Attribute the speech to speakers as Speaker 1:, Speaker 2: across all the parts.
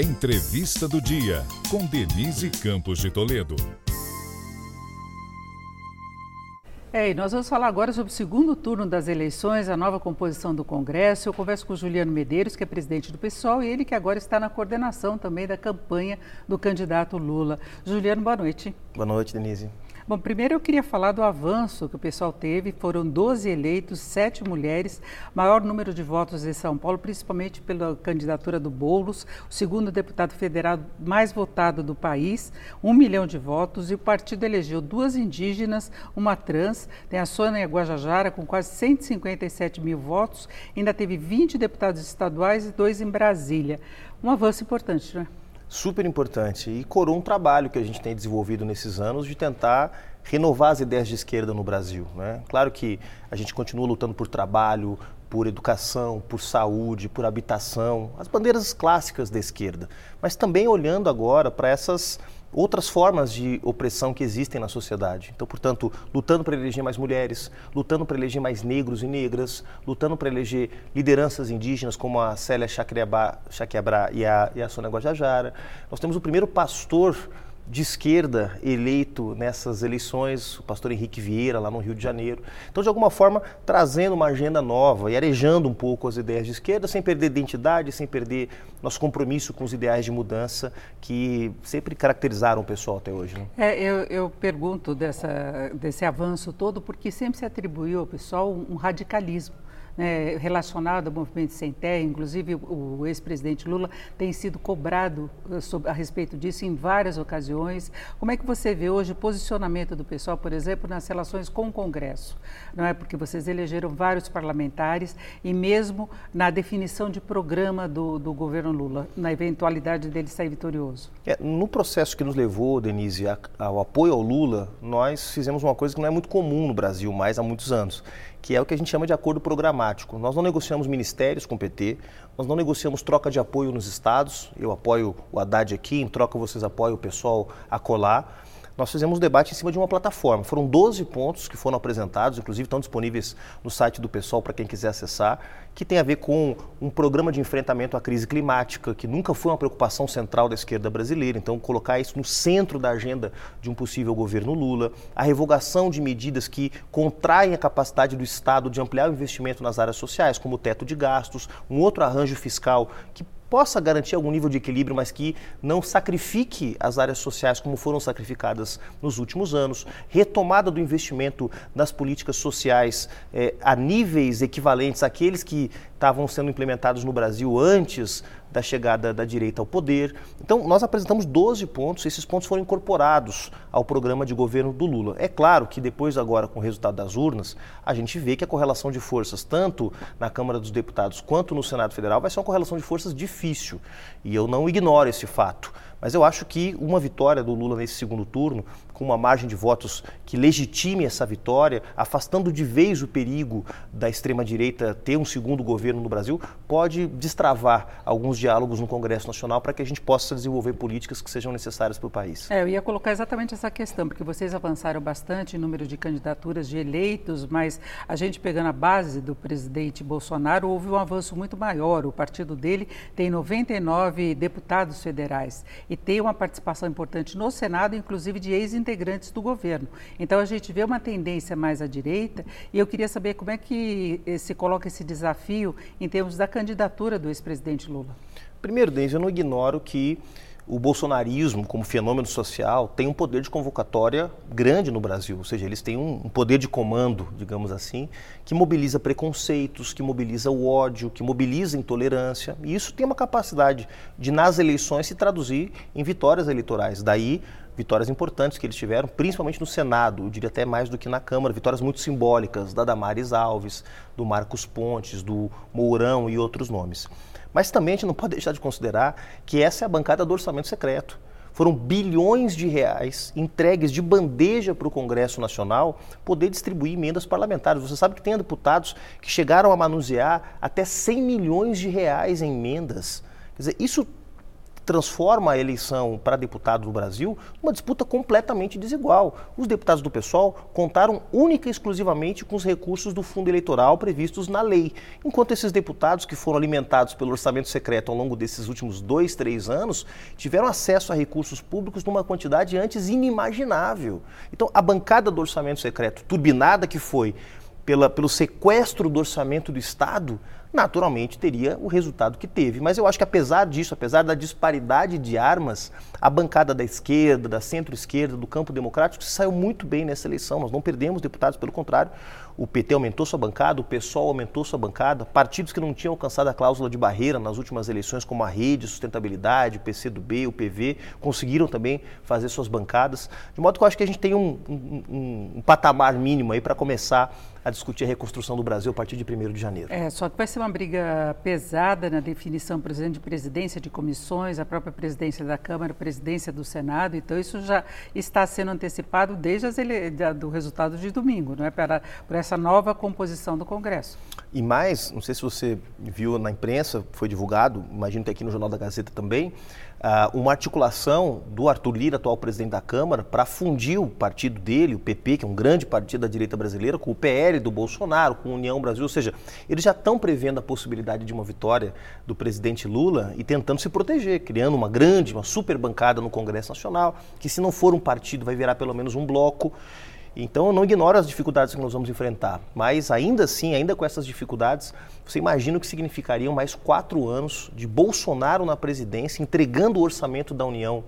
Speaker 1: Entrevista do Dia, com Denise Campos de Toledo.
Speaker 2: É, e nós vamos falar agora sobre o segundo turno das eleições, a nova composição do Congresso. Eu converso com o Juliano Medeiros, que é presidente do PSOL, e ele que agora está na coordenação também da campanha do candidato Lula. Juliano, boa noite.
Speaker 3: Boa noite, Denise.
Speaker 2: Bom, primeiro eu queria falar do avanço que o pessoal teve. Foram 12 eleitos, 7 mulheres, maior número de votos em São Paulo, principalmente pela candidatura do Boulos, o segundo deputado federal mais votado do país, um milhão de votos, e o partido elegeu duas indígenas, uma trans, tem a Sônia Guajajara com quase 157 mil votos, ainda teve 20 deputados estaduais e dois em Brasília. Um avanço importante, não é?
Speaker 3: Super importante e coroa um trabalho que a gente tem desenvolvido nesses anos de tentar renovar as ideias de esquerda no Brasil. Né? Claro que a gente continua lutando por trabalho, por educação, por saúde, por habitação, as bandeiras clássicas da esquerda, mas também olhando agora para essas outras formas de opressão que existem na sociedade. Então, portanto, lutando para eleger mais mulheres, lutando para eleger mais negros e negras, lutando para eleger lideranças indígenas como a Célia Chaquiabra e a, e a Sônia Guajajara. Nós temos o primeiro pastor de esquerda eleito nessas eleições, o pastor Henrique Vieira, lá no Rio de Janeiro. Então, de alguma forma, trazendo uma agenda nova e arejando um pouco as ideias de esquerda, sem perder identidade, sem perder nosso compromisso com os ideais de mudança que sempre caracterizaram o pessoal até hoje. Né?
Speaker 2: É, eu, eu, pergunto dessa, desse avanço todo porque sempre se atribuiu ao pessoal um radicalismo né, relacionado ao movimento sem terra, inclusive o, ex-presidente Lula tem sido cobrado eh, a respeito disso em várias ocasiões. Como é que você vê hoje o posicionamento do pessoal, por exemplo, nas relações com o Congresso? Não é porque vocês elegeram vários parlamentares e mesmo na definição de programa do, do governo Lula, na eventualidade dele sair vitorioso.
Speaker 3: É, no processo que nos levou, Denise, ao apoio ao Lula, nós fizemos uma coisa que não é muito comum no Brasil mais há muitos anos que é o que a gente chama de acordo programático. Nós não negociamos ministérios com o PT, nós não negociamos troca de apoio nos estados, eu apoio o Haddad aqui, em troca vocês apoiam o pessoal a colar nós fizemos um debate em cima de uma plataforma. Foram 12 pontos que foram apresentados, inclusive estão disponíveis no site do pessoal para quem quiser acessar, que tem a ver com um programa de enfrentamento à crise climática, que nunca foi uma preocupação central da esquerda brasileira. Então, colocar isso no centro da agenda de um possível governo Lula, a revogação de medidas que contraem a capacidade do Estado de ampliar o investimento nas áreas sociais, como o teto de gastos, um outro arranjo fiscal que possa garantir algum nível de equilíbrio, mas que não sacrifique as áreas sociais como foram sacrificadas nos últimos anos, retomada do investimento nas políticas sociais eh, a níveis equivalentes àqueles que estavam sendo implementados no Brasil antes da chegada da direita ao poder. Então, nós apresentamos 12 pontos, esses pontos foram incorporados ao programa de governo do Lula. É claro que depois, agora, com o resultado das urnas, a gente vê que a correlação de forças, tanto na Câmara dos Deputados quanto no Senado Federal, vai ser uma correlação de forças difícil. E eu não ignoro esse fato. Mas eu acho que uma vitória do Lula nesse segundo turno, com uma margem de votos que legitime essa vitória, afastando de vez o perigo da extrema-direita ter um segundo governo no Brasil, pode destravar alguns diálogos no Congresso Nacional para que a gente possa desenvolver políticas que sejam necessárias para o país.
Speaker 2: É, eu ia colocar exatamente essa questão, porque vocês avançaram bastante em número de candidaturas de eleitos, mas a gente pegando a base do presidente Bolsonaro, houve um avanço muito maior. O partido dele tem 99 deputados federais e tem uma participação importante no Senado, inclusive de ex-integrantes do governo. Então a gente vê uma tendência mais à direita e eu queria saber como é que se coloca esse desafio em termos da candidatura do ex-presidente Lula.
Speaker 3: Primeiro, Denise, eu não ignoro que o bolsonarismo, como fenômeno social, tem um poder de convocatória grande no Brasil, ou seja, eles têm um poder de comando, digamos assim, que mobiliza preconceitos, que mobiliza o ódio, que mobiliza intolerância, e isso tem uma capacidade de, nas eleições, se traduzir em vitórias eleitorais. Daí, vitórias importantes que eles tiveram, principalmente no Senado, eu diria até mais do que na Câmara, vitórias muito simbólicas, da Damares Alves, do Marcos Pontes, do Mourão e outros nomes. Mas também a gente não pode deixar de considerar que essa é a bancada do orçamento secreto. Foram bilhões de reais entregues de bandeja para o Congresso Nacional poder distribuir emendas parlamentares. Você sabe que tem deputados que chegaram a manusear até 100 milhões de reais em emendas. Quer dizer, isso transforma a eleição para deputado no Brasil uma disputa completamente desigual. Os deputados do PSOL contaram única e exclusivamente com os recursos do fundo eleitoral previstos na lei, enquanto esses deputados que foram alimentados pelo orçamento secreto ao longo desses últimos dois, três anos tiveram acesso a recursos públicos numa quantidade antes inimaginável. Então, a bancada do orçamento secreto, turbinada que foi pela, pelo sequestro do orçamento do Estado, naturalmente teria o resultado que teve. Mas eu acho que apesar disso, apesar da disparidade de armas, a bancada da esquerda, da centro-esquerda, do campo democrático saiu muito bem nessa eleição. Nós não perdemos deputados, pelo contrário, o PT aumentou sua bancada, o PSOL aumentou sua bancada, partidos que não tinham alcançado a cláusula de barreira nas últimas eleições, como a Rede, Sustentabilidade, o PCdoB, o PV, conseguiram também fazer suas bancadas. De modo que eu acho que a gente tem um, um, um, um patamar mínimo aí para começar a discutir a reconstrução do Brasil a partir de 1 de janeiro.
Speaker 2: É, só que vai ser uma briga pesada na definição, por exemplo, de presidência de comissões, a própria presidência da Câmara, presidência do Senado, então isso já está sendo antecipado desde as ele... do resultado de domingo, não é? Para, para essa nova composição do Congresso.
Speaker 3: E mais, não sei se você viu na imprensa, foi divulgado, imagino que aqui no Jornal da Gazeta também, uma articulação do Arthur Lira, atual presidente da Câmara, para fundir o partido dele, o PP, que é um grande partido da direita brasileira, com o PL do Bolsonaro, com a União Brasil. Ou seja, eles já estão prevendo a possibilidade de uma vitória do presidente Lula e tentando se proteger, criando uma grande, uma super bancada no Congresso Nacional, que se não for um partido vai virar pelo menos um bloco. Então, eu não ignoro as dificuldades que nós vamos enfrentar, mas ainda assim, ainda com essas dificuldades, você imagina o que significariam mais quatro anos de Bolsonaro na presidência, entregando o orçamento da União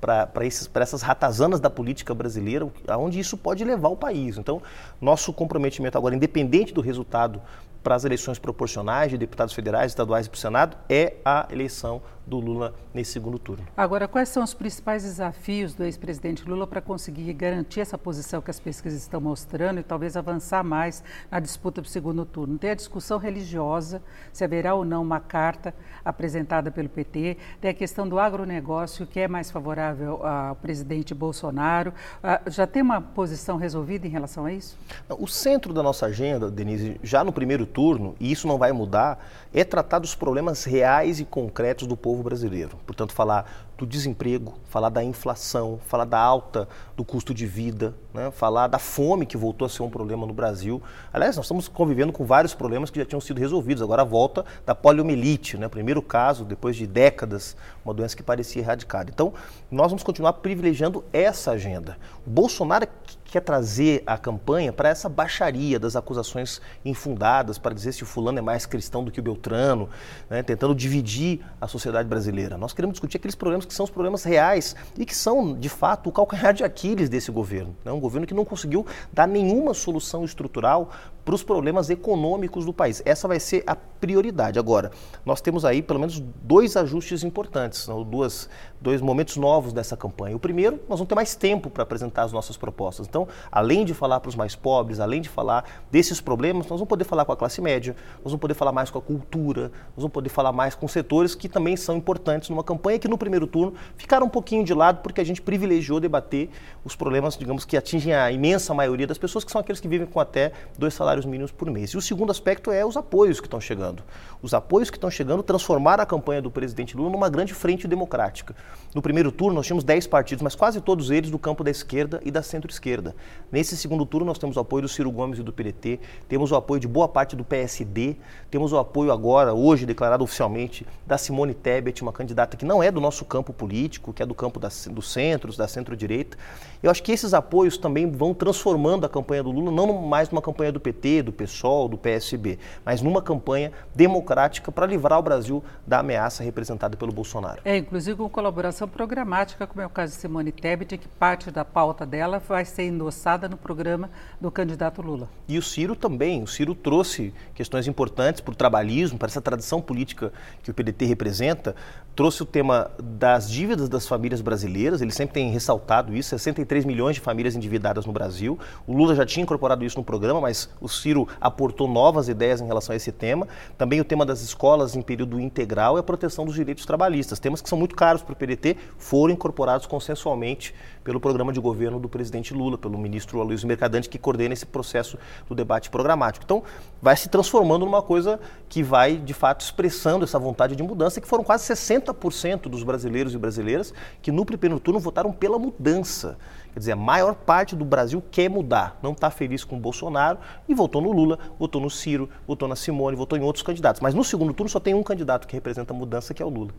Speaker 3: para essas ratazanas da política brasileira, aonde isso pode levar o país. Então, nosso comprometimento agora, independente do resultado para as eleições proporcionais de deputados federais, estaduais e para o Senado, é a eleição do Lula nesse segundo turno.
Speaker 2: Agora, quais são os principais desafios do ex-presidente Lula para conseguir garantir essa posição que as pesquisas estão mostrando e talvez avançar mais na disputa para o segundo turno? Tem a discussão religiosa, se haverá ou não uma carta apresentada pelo PT, tem a questão do agronegócio, que é mais favorável ao presidente Bolsonaro. Ah, já tem uma posição resolvida em relação a isso?
Speaker 3: O centro da nossa agenda, Denise, já no primeiro turno, e isso não vai mudar, é tratar dos problemas reais e concretos do povo brasileiro. Portanto, falar do desemprego, falar da inflação, falar da alta do custo de vida, né? falar da fome que voltou a ser um problema no Brasil. Aliás, nós estamos convivendo com vários problemas que já tinham sido resolvidos. Agora a volta da poliomielite, né? primeiro caso, depois de décadas, uma doença que parecia erradicada. Então, nós vamos continuar privilegiando essa agenda. O Bolsonaro quer trazer a campanha para essa baixaria das acusações infundadas, para dizer se o fulano é mais cristão do que o Beltrano, né? tentando dividir a sociedade brasileira. Nós queremos discutir aqueles problemas que são os problemas reais e que são, de fato, o calcanhar de Aquiles desse governo. Né? um governo que não conseguiu dar nenhuma solução estrutural para os problemas econômicos do país. Essa vai ser a prioridade. Agora, nós temos aí pelo menos dois ajustes importantes, né? duas, dois momentos novos dessa campanha. O primeiro, nós vamos ter mais tempo para apresentar as nossas propostas. Então, além de falar para os mais pobres, além de falar desses problemas, nós vamos poder falar com a classe média, nós vamos poder falar mais com a cultura, nós vamos poder falar mais com setores que também são importantes numa campanha que no primeiro turno ficaram um pouquinho de lado porque a gente privilegiou debater os problemas, digamos, que atingem a imensa maioria das pessoas, que são aqueles que vivem com até dois salários mínimos por mês. E o segundo aspecto é os apoios que estão chegando. Os apoios que estão chegando transformaram a campanha do presidente Lula numa grande frente democrática. No primeiro turno, nós tínhamos 10 partidos, mas quase todos eles do campo da esquerda e da centro-esquerda. Nesse segundo turno, nós temos o apoio do Ciro Gomes e do PDT, temos o apoio de boa parte do PSD, temos o apoio agora, hoje declarado oficialmente, da Simone Tebet, uma candidata que não é do nosso campo político, que é do campo da, do centro, da centro-direita. Eu acho que esses apoios também vão transformando a campanha do Lula, não mais numa campanha do PT, do PSOL, do PSB, mas numa campanha democrática para livrar o Brasil da ameaça representada pelo Bolsonaro.
Speaker 2: É, inclusive com colaboração programática, como é o caso de Simone Tebet, que parte da pauta dela vai ser endossada no programa do candidato Lula.
Speaker 3: E o Ciro também. O Ciro trouxe questões importantes para o trabalhismo, para essa tradição política que o PDT representa, trouxe o tema das dívidas das famílias brasileiras, ele sempre tem ressaltado isso, 63 milhões de famílias endividadas no Brasil. O Lula já tinha incorporado isso no programa, mas o Ciro aportou novas ideias em relação a esse tema. Também o tema das escolas em período integral e a proteção dos direitos trabalhistas, temas que são muito caros para o PDT, foram incorporados consensualmente pelo programa de governo do presidente Lula, pelo ministro Aloysio Mercadante, que coordena esse processo do debate programático. Então, vai se transformando numa coisa que vai, de fato, expressando essa vontade de mudança, que foram quase 60% dos brasileiros e brasileiras que no primeiro turno votaram pela mudança. Quer dizer, a maior parte do Brasil quer mudar, não está feliz com o Bolsonaro e votou no Lula, votou no Ciro, votou na Simone, votou em outros candidatos. Mas no segundo turno só tem um candidato que representa a mudança, que é o Lula.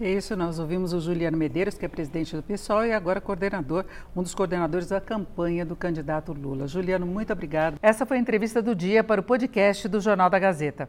Speaker 2: É isso, nós ouvimos o Juliano Medeiros, que é presidente do PSOL e agora coordenador, um dos coordenadores da campanha do candidato Lula. Juliano, muito obrigado. Essa foi a entrevista do dia para o podcast do Jornal da Gazeta.